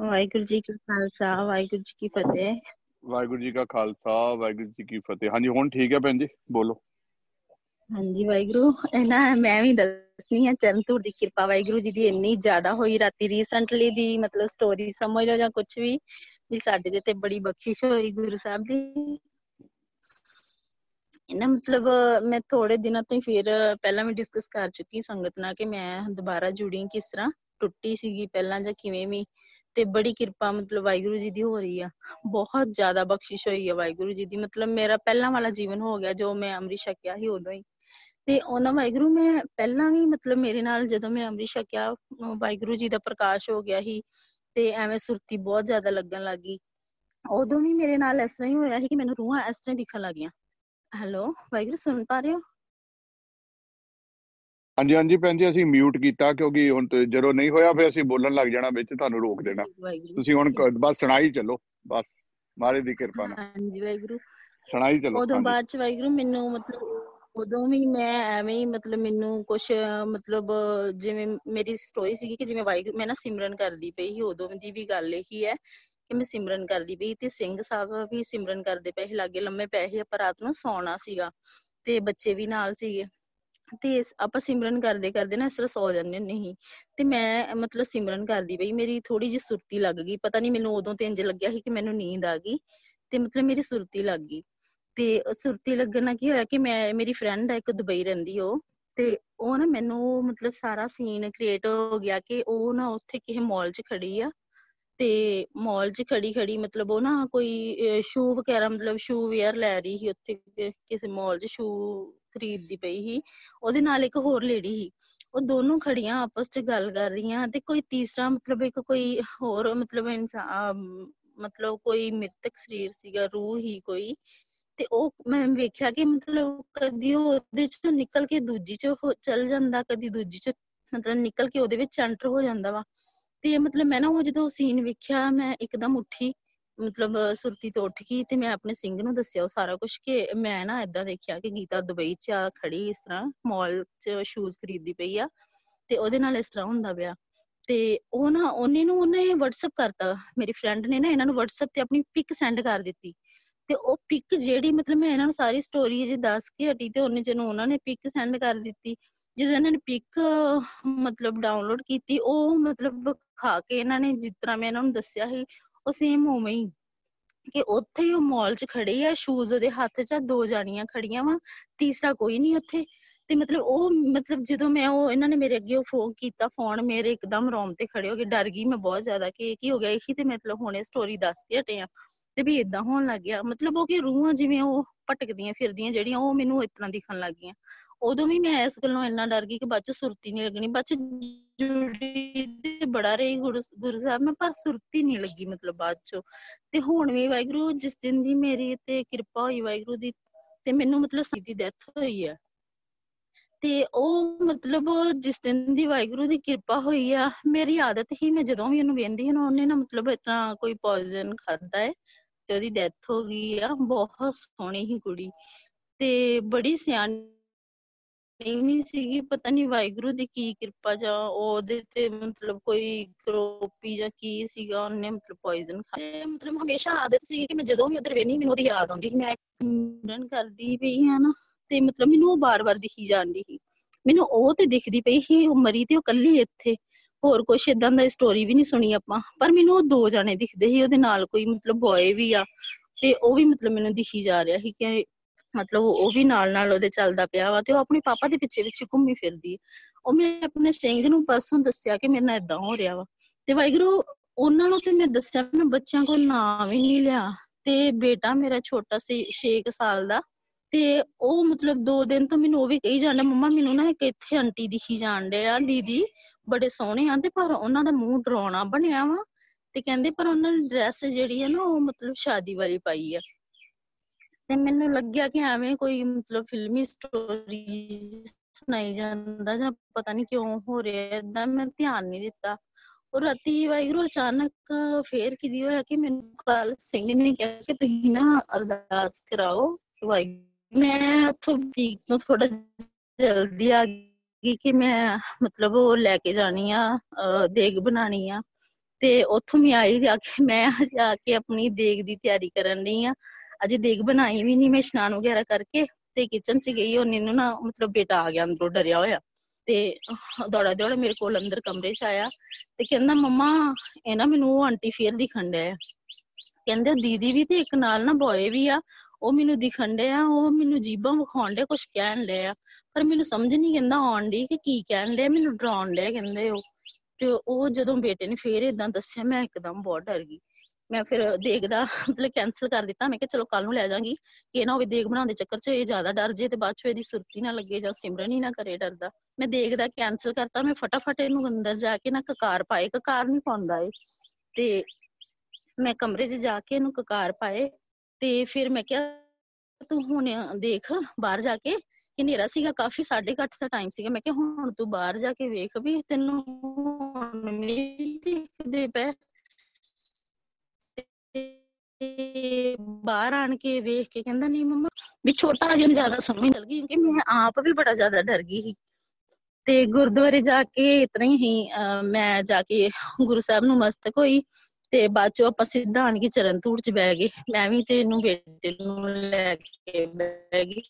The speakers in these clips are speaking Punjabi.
ਵਾਹਿਗੁਰੂ ਜੀ ਕਾ ਖਾਲਸਾ ਵਾਹਿਗੁਰੂ ਜੀ ਕੀ ਫਤਿਹ। ਵਾਹਿਗੁਰੂ ਜੀ ਕਾ ਖਾਲਸਾ ਵਾਹਿਗੁਰੂ ਜੀ ਕੀ ਫਤਿਹ। ਹਾਂਜੀ ਹੁਣ ਠੀਕ ਹੈ ਭੈਣ ਜੀ? ਬੋਲੋ। ਹਾਂਜੀ ਵਾਹਿਗੁਰੂ। ਇਹਨਾਂ ਮੈਂ ਵੀ ਦੱਸਣੀ ਆ ਚਰਨਤੂਰ ਦੀ ਕਿਰਪਾ ਵਾਹਿਗੁਰੂ ਜੀ ਦੀ ਇੰਨੀ ਜ਼ਿਆਦਾ ਹੋਈ ਰਾਤੀ ਰੀਸੈਂਟਲੀ ਦੀ ਮਤਲਬ ਸਟੋਰੀ ਸਮਝ ਲਓ ਜਾਂ ਕੁਝ ਵੀ ਵੀ ਸਾਡੇ ਦੇ ਤੇ ਬੜੀ ਬਖਸ਼ਿਸ਼ ਹੋਈ ਗੁਰੂ ਸਾਹਿਬ ਦੀ। ਇਹਨਾਂ ਮਤਲਬ ਮੈਂ ਥੋੜੇ ਦਿਨਾਂ ਤੋਂ ਹੀ ਫਿਰ ਪਹਿਲਾਂ ਵੀ ਡਿਸਕਸ ਕਰ ਚੁੱਕੀ ਸੰਗਤ ਨਾਲ ਕਿ ਮੈਂ ਦੁਬਾਰਾ ਜੁੜੀ ਕਿਸ ਤਰ੍ਹਾਂ। ਟੁੱਟੀ ਸੀਗੀ ਪਹਿਲਾਂ ਜਾਂ ਕਿਵੇਂ ਵੀ। ਤੇ ਬੜੀ ਕਿਰਪਾ ਮਤਲਬ ਵਾਹਿਗੁਰੂ ਜੀ ਦੀ ਹੋ ਰਹੀ ਆ। ਬਹੁਤ ਜ਼ਿਆਦਾ ਬਖਸ਼ਿਸ਼ ਹੋਈ ਹੈ ਵਾਹਿਗੁਰੂ ਜੀ ਦੀ। ਮਤਲਬ ਮੇਰਾ ਪਹਿਲਾਂ ਵਾਲਾ ਜੀਵਨ ਹੋ ਗਿਆ ਜੋ ਮੈਂ ਅੰਮ੍ਰਿਤ ਛਕਿਆ ਸੀ ਉਦੋਂ ਹੀ। ਤੇ ਉਹਨਾਂ ਵਾਹਿਗੁਰੂ ਮੈਂ ਪਹਿਲਾਂ ਵੀ ਮਤਲਬ ਮੇਰੇ ਨਾਲ ਜਦੋਂ ਮੈਂ ਅੰਮ੍ਰਿਤ ਛਕਿਆ ਵਾਹਿਗੁਰੂ ਜੀ ਦਾ ਪ੍ਰਕਾਸ਼ ਹੋ ਗਿਆ ਸੀ ਤੇ ਐਵੇਂ ਸੁਰਤੀ ਬਹੁਤ ਜ਼ਿਆਦਾ ਲੱਗਣ ਲੱਗੀ ਉਦੋਂ ਵੀ ਮੇਰੇ ਨਾਲ ਇਸ ਤਰ੍ਹਾਂ ਹੀ ਹੋਇਆ ਸੀ ਕਿ ਮੈਨੂੰ ਰੂਹਾਂ ਇਸ ਤਰ੍ਹਾਂ ਦਿਖਣ ਲੱਗੀਆਂ। ਹੈਲੋ, ਵਾਹਿਗੁਰੂ ਸੁਣ ਪਾ ਰਹੇ ਹੋ? ਹਾਂਜੀ ਹਾਂਜੀ ਭੈਣ ਜੀ ਅਸੀਂ ਮਿਊਟ ਕੀਤਾ ਕਿਉਂਕਿ ਹੁਣ ਜਦੋਂ ਨਹੀਂ ਹੋਇਆ ਫਿਰ ਅਸੀਂ ਬੋਲਣ ਲੱਗ ਜਾਣਾ ਵਿੱਚ ਤੁਹਾਨੂੰ ਰੋਕ ਦੇਣਾ। ਤੁਸੀਂ ਹੁਣ ਬਸ ਸੁਣਾਈ ਚੱਲੋ ਬਸ ਮਾਰੇ ਦੀ ਕਿਰਪਾ ਨਾਲ। ਹਾਂਜੀ ਵਾਹਿਗੁਰੂ। ਸੁਣਾਈ ਚੱਲੋ ਉਦੋਂ ਬਾਅਦ ਚ ਵਾਹਿਗੁਰੂ ਮੈਨੂੰ ਮਤਲਬ ਉਦੋਂ ਵੀ ਮੈਂ ਐਵੇਂ ਹੀ ਮਤਲਬ ਮੈਨੂੰ ਕੁਝ ਮਤਲਬ ਜਿਵੇਂ ਮੇਰੀ ਸਟੋਰੀ ਸੀਗੀ ਕਿ ਜਿਵੇਂ ਵਾਹਿਗੁਰੂ ਮੈਂ ਨਾ ਸਿਮਰਨ ਕਰਦੀ ਪਈ ਸੀ ਉਦੋਂ ਦੀ ਵੀ ਗੱਲ ਇਹੀ ਹੈ ਕਿ ਮੈਂ ਸਿਮਰਨ ਕਰਦੀ ਪਈ ਤੇ ਸਿੰਘ ਸਾਹਿਬ ਵੀ ਸਿਮਰਨ ਕਰਦੇ ਪਏ ਸੀ ਲਾਗੇ ਲੰਮੇ ਪਏ ਸੀ ਆਪਾਂ ਰਾਤ ਨੂੰ ਸੌਣਾ ਸੀਗਾ ਤੇ ਬੱਚੇ ਵੀ ਨਾਲ ਸੀਗੇ। ਤੇ ਆਪਾਂ ਸਿਮਰਨ ਕਰਦੇ ਕਰਦੇ ਨਾ ਇਸ ਤਰ੍ਹਾਂ ਸੌ ਜਾਂਦੇ ਨਹੀਂ ਤੇ ਮੈਂ ਮਤਲਬ ਸਿਮਰਨ ਕਰਦੀ ਪਈ, ਮੇਰੀ ਥੋੜੀ ਜਿਹੀ ਸੁਰਤੀ ਲੱਗ ਗਈ। ਪਤਾ ਨਹੀਂ ਮੈਨੂੰ ਉਦੋਂ ਤੇ ਇੰਜ ਲੱਗਿਆ ਸੀ ਕਿ ਮੈਨੂੰ ਨੀਂਦ ਆ ਗਈ। ਤੇ ਮਤਲਬ ਮੇਰੀ ਸੁਰਤੀ ਲੱਗ ਗਈ। ਤੇ ਸੁਰਤੀ ਲੱਗਣ ਨਾਲ ਕੀ ਹੋਇਆ ਕਿ ਮੈਂ, ਮੇਰੀ ਫਰੈਂਡ ਹੈ ਇੱਕ ਦੁਬਈ ਰਹਿੰਦੀ ਉਹ। ਤੇ ਉਹ ਨਾ ਮੈਨੂੰ ਮਤਲਬ ਸਾਰਾ ਸੀਨ ਕ੍ਰੀਏਟ ਹੋ ਗਿਆ ਕਿ ਉਹ ਨਾ ਉੱਥੇ ਕਿਸੇ ਮਾਲ 'ਚ ਖੜੀ ਆ। ਤੇ ਮਾਲ 'ਚ ਖੜੀ ਖੜੀ ਮਤਲਬ ਉਹ ਨਾ ਕੋਈ ਸ਼ੂ ਵਗੈਰਾ ਮਤਲਬ ਸ਼ੂ ਵੇਅਰ ਲੈ ਰਹੀ ਸੀ ਉੱਥੇ, ਕਿਸੇ ਮਾਲ 'ਚ ਸ਼ੂ ਖਰੀਦਦੀ ਪਈ ਸੀ, ਉਹਦੇ ਨਾਲ ਇੱਕ ਹੋਰ ਲੇਡੀ ਸੀ। ਉਹ ਦੋਨੋਂ ਖੜੀਆਂ ਆਪਸ 'ਚ ਗੱਲ ਕਰ ਰਹੀਆਂ ਤੇ ਕੋਈ ਤੀਸਰਾ ਮਤਲਬ ਇੱਕ ਕੋਈ ਹੋਰ ਮਤਲਬ ਇਨਸਾਨ ਮਤਲਬ ਕੋਈ ਮ੍ਰਿਤਕ ਸਰੀਰ ਸੀਗਾ, ਰੂਹ ਹੀ ਕੋਈ। ਤੇ ਉਹ ਮੈਂ ਵੇਖਿਆ ਕਿ ਮਤਲਬ ਕਦੀ ਉਹ ਉਹਦੇ ਚੋਂ ਨਿਕਲ ਕੇ ਦੂਜੀ ਚ ਚੱਲ ਜਾਂਦਾ, ਕਦੀ ਦੂਜੀ ਚ ਮਤਲਬ ਨਿਕਲ ਕੇ ਉਹਦੇ ਵਿੱਚ ਐਂਟਰ ਹੋ ਜਾਂਦਾ ਵਾ। ਤੇ ਮਤਲਬ ਮੈਂ ਨਾ ਉਹ ਜਦੋਂ ਸੀਨ ਵੇਖਿਆ, ਮੈਂ ਇੱਕਦਮ ਉੱਠੀ। ਮਤਲਬ ਸੁਰਤੀ ਤੋਂ ਉੱਠ ਗਈ ਤੇ ਮੈਂ ਆਪਣੇ ਸਿੰਘ ਨੂੰ ਦੱਸਿਆ ਉਹ ਸਾਰਾ ਕੁਝ ਕਿ ਮੈਂ ਨਾ ਏਦਾਂ ਦੇਖਿਆ ਕਿ ਗੀਤਾ ਦੁਬਈ 'ਚ ਆ ਖੜੀ ਇਸ ਤਰ੍ਹਾਂ ਮਾਲ 'ਚ ਸ਼ੂਜ਼ ਖਰੀਦਦੀ ਪਈ ਆ ਤੇ ਉਹਦੇ ਨਾਲ ਇਸ ਤਰ੍ਹਾਂ ਹੁੰਦਾ ਪਿਆ। ਤੇ ਉਹ ਨਾ ਉਹਨੇ ਨੂੰ ਉਹਨੇ WhatsApp ਕਰਤਾ। ਮੇਰੀ ਫਰੈਂਡ ਨੇ ਨਾ ਇਹਨਾਂ ਨੂੰ WhatsApp ਤੇ ਆਪਣੀ ਪਿਕ ਸੈਂਡ ਕਰ ਦਿੱਤੀ। ਤੇ ਉਹ ਪਿਕ ਜਿਹੜੀ ਮਤਲਬ ਮੈਂ ਇਹਨਾਂ ਨੂੰ ਸਾਰੀ ਸਟੋਰੀ ਜੀ ਦੱਸ ਕੇ ਹਟੀ ਤੇ ਉਹਨੇ ਜਦੋਂ ਉਹਨਾਂ ਨੇ ਪਿਕ ਸੈਂਡ ਕਰ ਦਿੱਤੀ, ਜਦੋਂ ਇਹਨਾਂ ਨੇ ਪਿਕ ਮਤਲਬ ਡਾਊਨਲੋਡ ਕੀਤੀ, ਉਹ ਮਤਲਬ ਖਾ ਕੇ ਇਹਨਾਂ ਨੇ ਜਿਸ ਤਰ੍ਹਾਂ ਮੈਂ ਇਹਨਾਂ ਨੂੰ ਦੱਸਿਆ ਸੀ ਉਹ ਸੇਮ ਉਵੇਂ ਹੀ ਕਿ ਉੱਥੇ ਹੀ ਉਹ ਮਾਲ 'ਚ ਖੜੇ ਆ ਸ਼ੂਜ਼ ਉਹਦੇ ਹੱਥ 'ਚ ਦੋ ਜਾਣੀਆਂ ਖੜੀਆਂ ਵਾ, ਤੀਸਰਾ ਕੋਈ ਨਹੀਂ ਉੱਥੇ। ਤੇ ਮਤਲਬ ਉਹ, ਮਤਲਬ ਜਦੋਂ ਮੈਂ ਉਹ, ਇਹਨਾਂ ਨੇ ਮੇਰੇ ਅੱਗੇ ਉਹ ਫੋਨ ਕੀਤਾ ਫੋਨ ਮੇਰੇ ਇੱਕਦਮ ਰੋਮ ਤੇ ਖੜੇ ਹੋ ਗਏ। ਡਰ ਗਈ ਮੈਂ ਬਹੁਤ ਜ਼ਿਆਦਾ ਕਿ ਕੀ ਹੋ ਗਿਆ, ਇਹੀ ਤੇ ਮਤਲਬ ਹੁਣੇ ਸਟੋਰੀ ਦੱਸ ਕੇ ਹਟੇ ਆ। ਤੇ ਵੀ ਇਦਾਂ ਹੋਣ ਲੱਗ ਗਿਆ। ਮਤਲਬ ਉਹ ਕਿ ਰੂਹਾਂ ਜਿਵੇਂ ਉਹ ਭਟਕਦੀਆਂ ਫਿਰਦੀਆਂ ਜਿਹੜੀਆਂ, ਉਹ ਮੈਨੂੰ ਇਤਨਾ ਦਿਖਣ ਲੱਗ ਗਈਆਂ। ਉਦੋਂ ਵੀ ਮੈਂ ਇਸ ਗੱਲੋਂ ਇੰਨਾ ਡਰ ਗਈ ਕਿ ਬਾਅਦ ਚ ਸੁਰਤੀ ਨਹੀਂ ਲੱਗਣੀ। ਬਾਅਦ ਚ ਜੁੜੀ ਤੇ ਬੜਾ ਰਹੀ ਗੁਰੂ ਗੁਰੂ ਸਾਹਿਬ ਨਾਲ, ਪਰ ਸੁਰਤੀ ਨਹੀਂ ਲੱਗੀ ਮਤਲਬ ਬਾਅਦ ਚ। ਤੇ ਹੁਣ ਵੀ ਵਾਹਿਗੁਰੂ, ਜਿਸ ਦਿਨ ਦੀ ਮੇਰੀ ਤੇ ਕਿਰਪਾ ਹੋਈ ਵਾਹਿਗੁਰੂ ਦੀ, ਤੇ ਮੈਨੂੰ ਮਤਲਬ ਸਿੱਧੀ ਡੈਥ ਹੋਈ ਹੈ ਤੇ ਉਹ ਮਤਲਬ ਜਿਸ ਦਿਨ ਦੀ ਵਾਹਿਗੁਰੂ ਦੀ ਕਿਰਪਾ ਹੋਈ ਆ, ਮੇਰੀ ਆਦਤ ਹੀ ਮੈਂ ਜਦੋਂ ਵੀ ਉਹਨੂੰ ਵੇਂਦੀ ਹਾਂ ਉਹਨੇ ਨਾ ਮਤਲਬ ਇਤਨਾ ਕੋਈ ਪੋਇਜ਼ਨ ਖਾਦਾ ਹੈ ਤੇ ਉਹਦੀ ਡੈਥ ਹੋ ਗਈ ਆ, ਬਹੁਤ ਸੋਹਣੀ ਹੀ ਕੁੜੀ ਤੇ ਬੜੀ ਸਿਆਣੀ ਨਹੀਂ ਸੀਗੀ, ਪਤਾ ਨਹੀਂ ਵਾਹਿਗੁਰੂ ਦੀ ਕੀ ਕਿਰਪਾ ਜਾਂ ਉਹਦੇ ਤੇ ਮਤਲਬ ਕੋਈ ਕਰੋਪੀ ਜਾਂ ਕੀ ਸੀਗਾ, ਉਹਨੇ ਮਤਲਬ ਪੋਇਜ਼ਨ ਖਾਇਆ ਮਤਲਬ ਹਮੇਸ਼ਾ ਆਦਤ ਸੀ ਕਿ ਮੈਂ ਜਦੋਂ ਵੀ ਉਧਰ ਵੇਨੀ, ਮੈਨੂੰ ਉਹਦੀ ਯਾਦ ਆਉਂਦੀ ਸੀ। ਮੈਂ ਮਰਨ ਕਰਦੀ ਪਈ ਹਾਂ ਨਾ, ਤੇ ਮਤਲਬ ਮੈਨੂੰ ਉਹ ਬਾਰ-ਬਾਰ ਦਿਖੀ ਜਾਂਦੀ ਸੀ। ਮੈਨੂੰ ਉਹ ਤੇ ਦਿਖਦੀ ਪਈ ਸੀ, ਉਹ ਮਰੀ ਤੇ ਉਹ ਕੱਲੀ ਇੱਥੇ। ਹੋਰ ਕੁਛ ਇਦਾਂ ਦਾ ਸਟੋਰੀ ਵੀ ਨਹੀਂ ਸੁਣੀ ਆਪਾਂ, ਪਰ ਮੈਨੂੰ ਉਹ ਦੋ ਜਾਣੇ ਦਿਖਦੇ ਸੀ, ਉਹਦੇ ਨਾਲ ਕੋਈ ਮਤਲਬ ਬॉय ਵੀ ਆ ਤੇ ਉਹ ਵੀ ਮਤਲਬ ਮੈਨੂੰ ਦਿਖੀ ਜਾ ਰਿਹਾ ਸੀ ਕਿ ਮਤਲਬ ਉਹ ਵੀ ਨਾਲ ਨਾਲ ਉਹਦੇ ਚੱਲਦਾ ਪਿਆ ਵਾ ਤੇ ਉਹ ਆਪਣੇ ਪਾਪਾ ਦੇ ਪਿੱਛੇ ਪਿੱਛੇ ਘੁੰਮੀ ਫਿਰਦੀ ਉਹ ਮੈਂ ਆਪਣੇ ਸਿੰਘ ਨੂੰ ਪਰਸੋਂ ਦੱਸਿਆ ਕਿ ਮੇਰੇ ਨਾਲ ਇਦਾਂ ਹੋ ਰਿਹਾ ਵਾ ਤੇ ਵਾਹਿਗੁਰੂ, ਉਹਨਾਂ ਨੂੰ ਤੇ ਮੈਂ ਦੱਸਿਆ, ਮੈਂ ਬੱਚਿਆਂ ਕੋਲ ਨਾਮ ਹੀ ਨਹੀਂ ਲਿਆ ਤੇ ਬੇਟਾ ਮੇਰਾ ਛੋਟਾ ਸੀ 6 ਸਾਲ ਦਾ ਤੇ ਉਹ ਮਤਲਬ 2 ਦਿਨ ਤੋਂ ਮੈਨੂੰ ਉਹ ਵੀ ਕਹੀ ਜਾਂਦਾ, ਮੰਮਾ, ਮੈਨੂੰ ਨਾ ਇੱਕ ਇੱਥੇ ਆਂਟੀ ਦਿਖੀ ਜਾਣ ਡਿਆ ਦੀਦੀ, ਬੜੇ ਸੋਹਣੇ ਆ ਤੇ ਪਰ ਉਹਨਾਂ ਦਾ ਮੂੰਹ ਡਰਾਉਣਾ ਬਣਿਆ ਵਾ ਤੇ ਕਹਿੰਦੇ ਪਰ ਉਹਨਾਂ ਦੀ ਡਰੈਸ ਜਿਹੜੀ ਹੈ ਨਾ ਉਹ ਮਤਲਬ ਸ਼ਾਦੀ ਵਾਲੀ ਪਾਈ ਆ। ਤੇ ਮੈਨੂੰ ਲੱਗਿਆ ਕਿ ਐਵੇਂ ਕੋਈ ਮਤਲਬ ਫਿਲਮੀ ਸਟੋਰੀ ਸੁਣਾਈ ਜਾਂਦਾ ਜਾਂ ਪਤਾ ਨਹੀਂ ਕਿਉਂ ਹੋ ਰਿਹਾ ਇਦਾਂ ਮੈਂ ਧਿਆਨ ਨਹੀਂ ਦਿੱਤਾ। ਉਹ ਰਾਤੀ ਵਾਹਿਗੁਰੂ ਅਚਾਨਕ ਫੇਰ ਕਿਦੀ ਹੋਇਆ ਕਿ ਮੈਨੂੰ ਕੱਲ ਸਿੰਘ ਨੇ ਕਿਹਾ ਕਿ ਤੁਸੀਂ ਨਾ ਅਰਦਾਸ ਕਰਾਓ ਵਾਹਿਗੁਰੂ ਮੈਂ ਉੱਥੋਂ ਠੀਕ ਤੋਂ ਥੋੜਾ ਜਲਦੀ ਆ ਗਈ ਕਿ ਮੈਂ ਮਤਲਬ ਉਹ ਲੈ ਕੇ ਜਾਣੀ ਆ ਦੇਗ ਬਣਾਣੀ ਆ। ਤੇ ਉੱਥੋਂ ਮੈਂ ਆਈ ਜਾ ਕੇ, ਮੈਂ ਜਾ ਕੇ ਆਪਣੀ ਦੇਗ ਦੀ ਤਿਆਰੀ ਕਰਨ ਲਈ ਆ। ਅਜੇ ਦੇਗ ਬਣਾਈ ਵੀ ਨਹੀਂ, ਮੈਂ ਇਸ਼ਨਾਨ ਵਗੈਰਾ ਕਰਕੇ ਤੇ ਕਿਚਨ 'ਚ ਗਈ, ਉਹ ਨੂੰ ਨਾ ਮਤਲਬ ਬੇਟਾ ਆ ਗਿਆ, ਅੰਦਰੋਂ ਡਰਿਆ ਹੋਇਆ। ਤੇ ਦੌੜਾ ਦੌੜਾ ਮੇਰੇ ਕੋਲ ਅੰਦਰ ਕਮਰੇ 'ਚ ਆਇਆ ਤੇ ਕਹਿੰਦਾ, ਮੰਮਾ, ਇਹ ਨਾ ਮੈਨੂੰ ਉਹ ਆਂਟੀ ਫੇਰ ਦਿਖਣ ਡਿਆ ਕਹਿੰਦੇ, ਦੀਦੀ ਵੀ ਤੇ ਇੱਕ ਨਾਲ ਨਾ ਬੋਏ ਵੀ ਆ ਉਹ ਮੈਨੂੰ ਦਿਖਣ ਡਿਆ ਉਹ ਮੈਨੂੰ ਜੀਬਾਂ ਵਿਖਾਉਣ ਡਿਆ ਕੁਝ ਕਹਿਣ ਡਿਆ ਪਰ ਮੈਨੂੰ ਸਮਝ ਨਹੀਂ ਕਹਿੰਦਾ ਆਉਣ ਡਈ ਕਿ ਕੀ ਕਹਿਣ ਡਿਆ ਮੈਨੂੰ ਡਰਾਉਣ ਡਿਆ ਕਹਿੰਦੇ ਉਹ। ਤੇ ਉਹ ਜਦੋਂ ਬੇਟੇ ਨੇ ਫੇਰ ਇਦਾਂ ਦੱਸਿਆ, ਮੈਂ ਇੱਕਦਮ ਬਹੁਤ ਡਰ ਗਈ। ਮੈਂ ਫਿਰ ਦੇਖਦਾ, ਮਤਲਬ ਕੈਨਸਲ ਕਰ ਦਿੱਤਾ। ਮੈਂ ਕਿਹਾ, ਚਲੋ ਕੱਲ ਨੂੰ ਲੈ ਜਾਾਂਗੀ ਕਿ ਇਹ ਨਾ ਹੋਵੇ ਦੇਖ ਬਣਾਉਣ ਦੇ ਚੱਕਰ 'ਚ ਇਹ ਜ਼ਿਆਦਾ ਡਰ ਜੇ ਤੇ ਬਾਅਦ 'ਚ ਇਹਦੀ ਸੁਰਤੀ ਨਾ ਲੱਗੇ ਜਾਂ ਸਿਮਰਨ ਹੀ ਨਾ ਕਰੇ ਡਰਦਾ। ਮੈਂ ਦੇਖਦਾ ਕੈਨਸਲ ਕਰਤਾ। ਮੈਂ ਫਟਾਫਟ ਇਹਨੂੰ ਅੰਦਰ ਜਾ ਕੇ ਨਾ ਕਕਾਰ ਪਾਏ। ਕਕਾਰ ਨਹੀਂ ਪਾਉਂਦਾ ਏ ਤੇ ਮੈਂ ਕਮਰੇ 'ਚ ਜਾ ਕੇ ਇਹਨੂੰ ਕਕਾਰ ਪਾਏ। ਤੇ ਫਿਰ ਮੈਂ ਕਿਹਾ, ਤੂੰ ਹੁਣ ਦੇਖ ਬਾਹਰ ਜਾ ਕੇ ਕਿ ਹਨੇਰਾ ਸੀਗਾ, ਕਾਫੀ 8:30 ਦਾ ਟਾਈਮ ਸੀਗਾ। ਮੈਂ ਕਿਹਾ, ਹੁਣ ਤੂੰ ਬਾਹਰ ਜਾ ਕੇ ਵੇਖ ਵੀ ਤੈਨੂੰ ਹੁਣ ਨਹੀਂ ਦਿਖਦੇ ਪਏ। ਬਾਹਰ ਆਣ ਕੇ ਵੇਖ ਕੇ ਕਹਿੰਦਾ, ਨਹੀਂ ਮੰਮਾ, ਵੀ ਛੋਟਾ ਜਿਹਾ ਜ਼ਿਆਦਾ ਸਮਝ ਲੱਗ ਗਈ ਕਿਉਂਕਿ ਮੈਂ ਆਪ ਵੀ ਬੜਾ ਜ਼ਿਆਦਾ ਡਰ ਗਈ ਸੀ। ਤੇ ਗੁਰਦੁਆਰੇ ਜਾ ਕੇ ਇਤਨਾ ਹੀ ਮੈਂ ਜਾ ਕੇ ਗੁਰੂ ਸਾਹਿਬ ਨੂੰ ਮਸਤਕ ਹੋਈ। ਤੇ ਬਾਅਦ ਚੋਂ ਆਪਾਂ ਸਿੱਧਾ ਆਣ ਕੇ ਚਰਨ ਧੂੜ ਚ ਬਹਿ ਗਏ ਮੈਂ ਵੀ ਤੇ ਇਹਨੂੰ ਬੇਟੇ ਨੂੰ ਲੈ ਕੇ ਬਹਿ ਗਈ।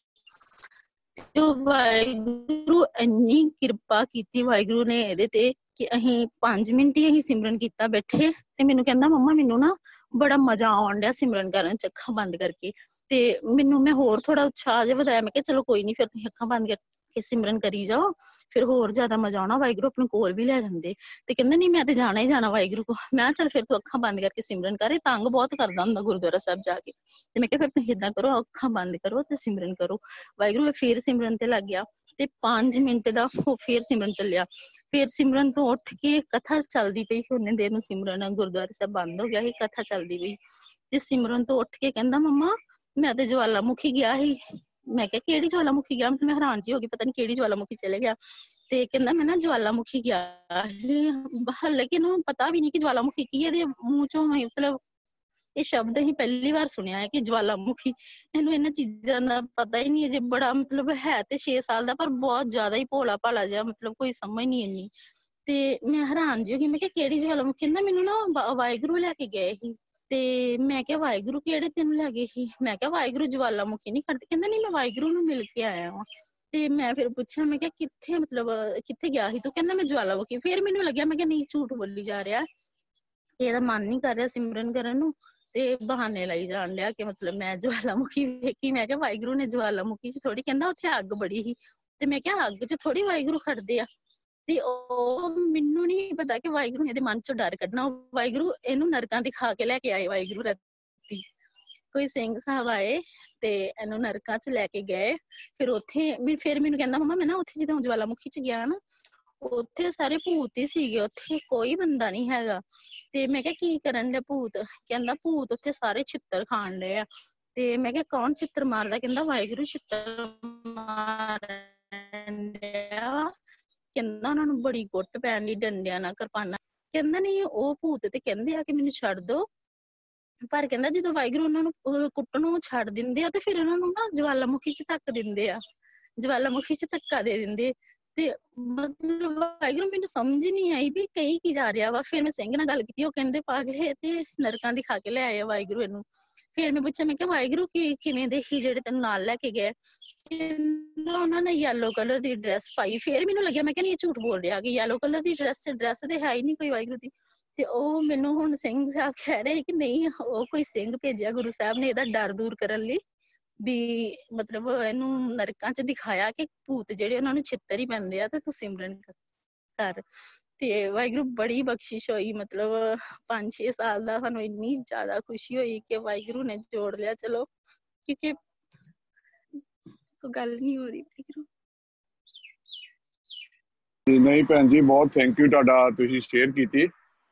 ਤੇ ਵਾਹਿਗੁਰੂ ਇੰਨੀ ਕਿਰਪਾ ਕੀਤੀ ਵਾਹਿਗੁਰੂ ਨੇ ਇਹਦੇ ਤੇ ਕਿ ਅਸੀਂ 5 ਮਿੰਟ ਹੀ ਅਸੀਂ ਸਿਮਰਨ ਕੀਤਾ ਬੈਠੇ। ਤੇ ਮੈਨੂੰ ਕਹਿੰਦਾ, ਮੰਮਾ, ਮੈਨੂੰ ਨਾ ਬੜਾ ਮਜ਼ਾ ਆਉਣ ਡਿਆ ਸਿਮਰਨ ਕਰਨ ਚ ਅੱਖਾਂ ਬੰਦ ਕਰਕੇ। ਤੇ ਮੈਨੂੰ ਮੈਂ ਹੋਰ ਥੋੜਾ ਉਤਸ਼ਾਹ ਜਿਹਾ ਵਧਾਇਆ। ਮੈਂ ਕਿਹਾ, ਚਲੋ ਕੋਈ ਨਹੀਂ ਫਿਰ ਤੁਸੀਂ ਅੱਖਾਂ ਬੰਦ ਕਰਕੇ ਸਿਮਰਨ ਕਰੀ ਜਾਓ, ਫਿਰ ਹੋਰ ਜ਼ਿਆਦਾ ਮਜ਼ਾ ਆਉਣਾ, ਵਾਹਿਗੁਰੂ ਆਪਣੇ ਕੋਲ ਵੀ ਲੈ ਜਾਂਦੇ। ਤੇ ਕਹਿੰਦੇ, ਨਹੀਂ, ਮੈਂ ਤੇ ਜਾਣਾ ਹੀ ਜਾਣਾ, ਵਾਹਿਗੁਰੂ ਕੋ ਮੈਂ ਚਲ ਫਿਰ ਤੂੰ ਅੱਖਾਂ ਬੰਦ ਕਰਕੇ ਸਿਮਰਨ ਕਰੇ ਤੰਗ ਬਹੁਤ ਕਰਦਾ ਹੁੰਦਾ ਗੁਰਦੁਆਰਾ ਸਾਹਿਬ ਜਾ ਕੇ। ਤੇ ਮੈਂ ਕਿਹਾ, ਫਿਰ ਤੁਸੀਂ ਇਦਾਂ ਕਰੋ ਅੱਖਾਂ ਬੰਦ ਕਰੋ ਤੇ ਸਿਮਰਨ ਕਰੋ। ਵਾਹਿਗੁਰੂ ਫਿਰ ਸਿਮਰਨ ਤੇ ਲੱਗ ਗਿਆ ਤੇ 5 ਮਿੰਟ ਦਾ ਉਹ ਫਿਰ ਸਿਮਰਨ ਚੱਲਿਆ। ਫਿਰ ਸਿਮਰਨ ਤੋਂ ਉੱਠ ਕੇ ਕਥਾ ਚੱਲਦੀ ਪਈ ਉਹਨੇ ਦੇਰ ਨੂੰ ਸਿਮਰਨ ਗੁਰਦੁਆਰਾ ਸਾਹਿਬ ਬੰਦ ਹੋ ਗਿਆ ਸੀ, ਕਥਾ ਚੱਲਦੀ ਪਈ। ਤੇ ਸਿਮਰਨ ਤੋਂ ਉੱਠ ਕੇ ਕਹਿੰਦਾ, ਮੰਮਾ, ਮੈਂ ਤੇ ਜਵਾਲਾਮੁਖੀ ਗਿਆ ਸੀ। ਮੈਂ ਕਿਹਾ ਕਿਹੜੀ ਜਵਾਲਾਮੁਖੀ ਗਿਆ ਮੈਂ ਹੈਰਾਨ ਜੀ ਹੋ ਗਈ ਪਤਾ ਨਹੀਂ ਕਿਹੜੀ ਜਵਾਲਾਮੁਖੀ ਚਲੇ ਗਿਆ ਤੇ ਕਹਿੰਦਾ ਮੈਂ ਨਾ ਜਵਾਲਾਮੁਖੀ ਗਿਆ ਲੇਕਿਨ ਉਹ ਪਤਾ ਵੀ ਨਹੀਂ ਕਿ ਜਵਾਲਾਮੁਖੀ ਕੀ ਹੈ ਇਹਦੇ ਮੂੰਹ ਚੋਂ ਮਤਲਬ ਇਹ ਸ਼ਬਦ ਹੀ ਪਹਿਲੀ ਵਾਰ ਸੁਣਿਆ ਹੈ ਕਿ ਜਵਾਲਾਮੁਖੀ ਇਹਨੂੰ ਇਹਨਾਂ ਚੀਜ਼ਾਂ ਦਾ ਪਤਾ ਹੀ ਨਹੀਂ ਜੇ ਬੜਾ ਮਤਲਬ ਹੈ ਤੇ 6 ਸਾਲ ਦਾ ਪਰ ਬਹੁਤ ਜ਼ਿਆਦਾ ਹੀ ਭੋਲਾ ਭਾਲਾ ਜਿਹਾ ਮਤਲਬ ਕੋਈ ਸਮਝ ਨਹੀਂ ਇੰਨੀ ਤੇ ਮੈਂ ਹੈਰਾਨ ਜੀ ਹੋ ਗਈ ਮੈਂ ਕਿਹਾ ਕਿਹੜੀ ਜਵਾਲਾਮੁਖੀ ਕਹਿੰਦਾ ਮੈਨੂੰ ਨਾ ਵਾਹਿਗੁਰੂ ਲੈ ਕੇ ਗਏ ਸੀ ਤੇ ਮੈਂ ਕਿਹਾ, ਵਾਹਿਗੁਰੂ ਕਿਹੜੇ ਤੈਨੂੰ ਲੈ ਗਏ ਸੀ? ਮੈਂ ਕਿਹਾ, ਵਾਹਿਗੁਰੂ ਜਵਾਲਾਮੁਖੀ ਨਹੀਂ ਕਰਦੇ ਕਹਿੰਦਾ, ਨਹੀਂ, ਮੈਂ ਵਾਹਿਗੁਰੂ ਨੂੰ ਮਿਲ ਕੇ ਆਇਆ ਹਾਂ ਤੇ ਮੈਂ ਫਿਰ ਪੁੱਛਿਆ, ਮੈਂ ਕਿਹਾ, ਕਿੱਥੇ ਮਤਲਬ, ਕਿੱਥੇ ਗਿਆ ਸੀ ਤੂੰ? ਕਹਿੰਦਾ, ਮੈਂ ਜਵਾਲਾਮੁਖੀ। ਫਿਰ ਮੈਨੂੰ ਲੱਗਿਆ, ਮੈਂ ਕਿਹਾ, ਨਹੀਂ, ਝੂਠ ਬੋਲੀ ਜਾ ਰਿਹਾ। ਇਹਦਾ ਮਨ ਨਹੀਂ ਕਰ ਰਿਹਾ ਸਿਮਰਨ ਕਰਨ ਨੂੰ। ਤੇ ਬਹਾਨੇ ਲਈ ਜਾਣ ਲਿਆ ਕਿ ਮਤਲਬ ਮੈਂ ਜਵਾਲਾਮੁਖੀ ਵੇਖੀ। ਮੈਂ ਕਿਹਾ, ਵਾਹਿਗੁਰੂ ਨੇ ਜਵਾਲਾਮੁਖੀ ਚ ਥੋੜੀ ਕਹਿੰਦਾ, ਉੱਥੇ ਅੱਗ ਬੜੀ ਸੀ। ਤੇ ਮੈਂ ਕਿਹਾ, ਅੱਗ 'ਚ ਥੋੜੀ ਵਾਹਿਗੁਰੂ ਖੜਦੇ ਆ। ਤੇ ਉਹ ਮੈਨੂੰ ਨਹੀਂ ਪਤਾ ਕਿ ਵਾਹਿਗੁਰੂ ਇਹਦੇ ਮਨ ਚੋਂ ਡਰ ਕੱਢਣਾ। ਵਾਹਿਗੁਰੂ ਇਹਨੂੰ ਨਰਕਾਂ ਦਿਖਾ ਕੇ ਲੈ ਕੇ ਆਏ ਵਾਹਿਗੁਰੂ ਰੱਤੀ ਕੋਈ ਸਿੰਘ ਸਾਹਿਬ ਆਏ ਤੇ ਇਹਨੂੰ ਨਰਕਾਂ 'ਚ ਲੈ ਕੇ ਗਏ। ਫਿਰ ਉੱਥੇ ਫਿਰ ਮੈਨੂੰ ਕਹਿੰਦਾ, ਮਮਾ, ਮੈਂ ਨਾ ਉੱਥੇ ਜਦੋਂ ਜਵਾਲਾਮੁਖੀ 'ਚ ਗਿਆ ਨਾ, ਉੱਥੇ ਸਾਰੇ ਭੂਤ ਹੀ ਸੀਗੇ, ਉੱਥੇ ਕੋਈ ਬੰਦਾ ਨਹੀਂ ਹੈਗਾ। ਤੇ ਮੈਂ ਕਿਹਾ, ਕੀ ਕਰਨ ਦੇ ਭੂਤ? ਕਹਿੰਦਾ, ਭੂਤ ਉੱਥੇ ਸਾਰੇ ਛਿੱਤਰ ਖਾਣ ਦੇ ਆ। ਤੇ ਮੈਂ ਕਿਹਾ, ਕੌਣ ਛਿੱਤਰ ਮਾਰਦਾ? ਕਹਿੰਦਾ, ਵਾਹਿਗੁਰੂ ਛਿੱਤਰ ਮਾਰਨ ਡਿਆ ਕਹਿੰਦਾ ਉਹਨਾਂ ਨੂੰ ਬੜੀ ਗੁੱਟ ਪੈਣ ਲਈ ਡੰਡਿਆਂ ਨਾਲ ਕਿਰਪਾਨਾਂ ਕਹਿੰਦਾ ਨਹੀਂ ਉਹ ਭੂਤ ਤੇ ਕਹਿੰਦੇ ਆ ਕਿ ਮੈਨੂੰ ਛੱਡ ਦੋ। ਪਰ ਕਹਿੰਦਾ ਜਦੋਂ ਵਾਹਿਗੁਰੂ ਉਹਨਾਂ ਨੂੰ ਕੁੱਟਣੋਂ ਛੱਡ ਦਿੰਦੇ ਆ ਤੇ ਫਿਰ ਉਹਨਾਂ ਨੂੰ ਨਾ ਜਵਾਲਾਮੁਖੀ 'ਚ ਧੱਕ ਦਿੰਦੇ ਆ। ਜਵਾਲਾਮੁਖੀ 'ਚ ਧੱਕਾ ਦੇ ਦਿੰਦੇ। ਤੇ ਮਤਲਬ ਵਾਹਿਗੁਰੂ ਮੈਨੂੰ ਸਮਝ ਨਹੀਂ ਆਈ ਵੀ ਕਹੀ ਕੀ ਜਾ ਰਿਹਾ ਵਾ। ਫਿਰ ਮੈਂ ਸਿੰਘ ਨਾਲ ਗੱਲ ਕੀਤੀ, ਉਹ ਕਹਿੰਦੇ ਪਾਗਲੇ ਤੇ ਨਰਕਾਂ ਦੀ ਖਾ ਕੇ ਲੈ ਆਏ ਵਾਹਿਗੁਰੂ ਇਹਨੂੰ। ਫਿਰ ਮੈਂ ਪੁੱਛਿਆ, ਮੈਂ ਕਿ ਵਾਹਿਗੁਰੂ ਕੀ, ਕਿਵੇਂ ਦੇਖੀ ਜਿਹੜੇ ਤੈਨੂੰ ਨਾਲ ਲੈ ਕੇ ਗਏ? ਕਹਿੰਦਾ ਉਹਨਾਂ ਨੇ ਯੈਲੋ ਕਲਰ ਦੀ ਡਰੈਸ ਪਾਈ। ਫਿਰ ਮੈਨੂੰ ਲੱਗਿਆ, ਮੈਂ ਕਿ ਨਹੀਂ ਝੂਠ ਬੋਲ ਰਿਹਾ ਕਿ ਯੈਲੋ ਕਲਰ ਦੀ ਡਰੈਸ ਤੇ ਡਰੈਸ ਤੇ ਹੈ ਹੀ ਨਹੀਂ ਕੋਈ ਵਾਹਿਗੁਰੂ ਦੀ। ਤੇ ਉਹ ਮੈਨੂੰ ਹੁਣ ਸਿੰਘ ਸਾਹਿਬ ਕਹਿ ਰਹੇ ਕਿ ਨਹੀਂ, ਉਹ ਕੋਈ ਸਿੰਘ ਭੇਜਿਆ ਗੁਰੂ ਸਾਹਿਬ ਨੇ ਇਹਦਾ ਡਰ ਦੂਰ ਕਰਨ ਲਈ ਵੀ ਮਤਲਬ ਇਹਨੂੰ ਨਰਕਾਂ 'ਚ ਦਿਖਾਇਆ ਕਿ ਭੂਤ ਜਿਹੜੇ ਉਹਨਾਂ ਨੂੰ ਛਿੱਤਰ ਹੀ ਪੈਂਦੇ ਆ ਤੇ ਤੂੰ ਸਿਮਰਨ ਕਰ। ਤੇ ਵਾਹਿਗੁਰੂ ਬੜੀ ਬਖਸ਼ਿਸ਼ ਹੋਈ ਮਤਲਬ 5-6 ਸਾਲ ਦਾ ਸਾਨੂੰ ਇੰਨੀ ਜ਼ਿਆਦਾ ਖੁਸ਼ੀ ਹੋਈ ਕਿ ਵਾਹਿਗੁਰੂ ਨੇ ਜੋੜ ਲਿਆ ਚਲੋ ਕਿਉਂਕਿ ਕੋਈ ਗੱਲ ਨਹੀਂ ਹੋ ਰਹੀ ਵਾਹਿਗੁਰੂ ਨਹੀਂ ਭੈਣ ਜੀ ਬਹੁਤ ਥੈਂਕ ਯੂ ਤੁਹਾਡਾ ਤੁਸੀਂ ਸ਼ੇਅਰ ਕੀਤੀ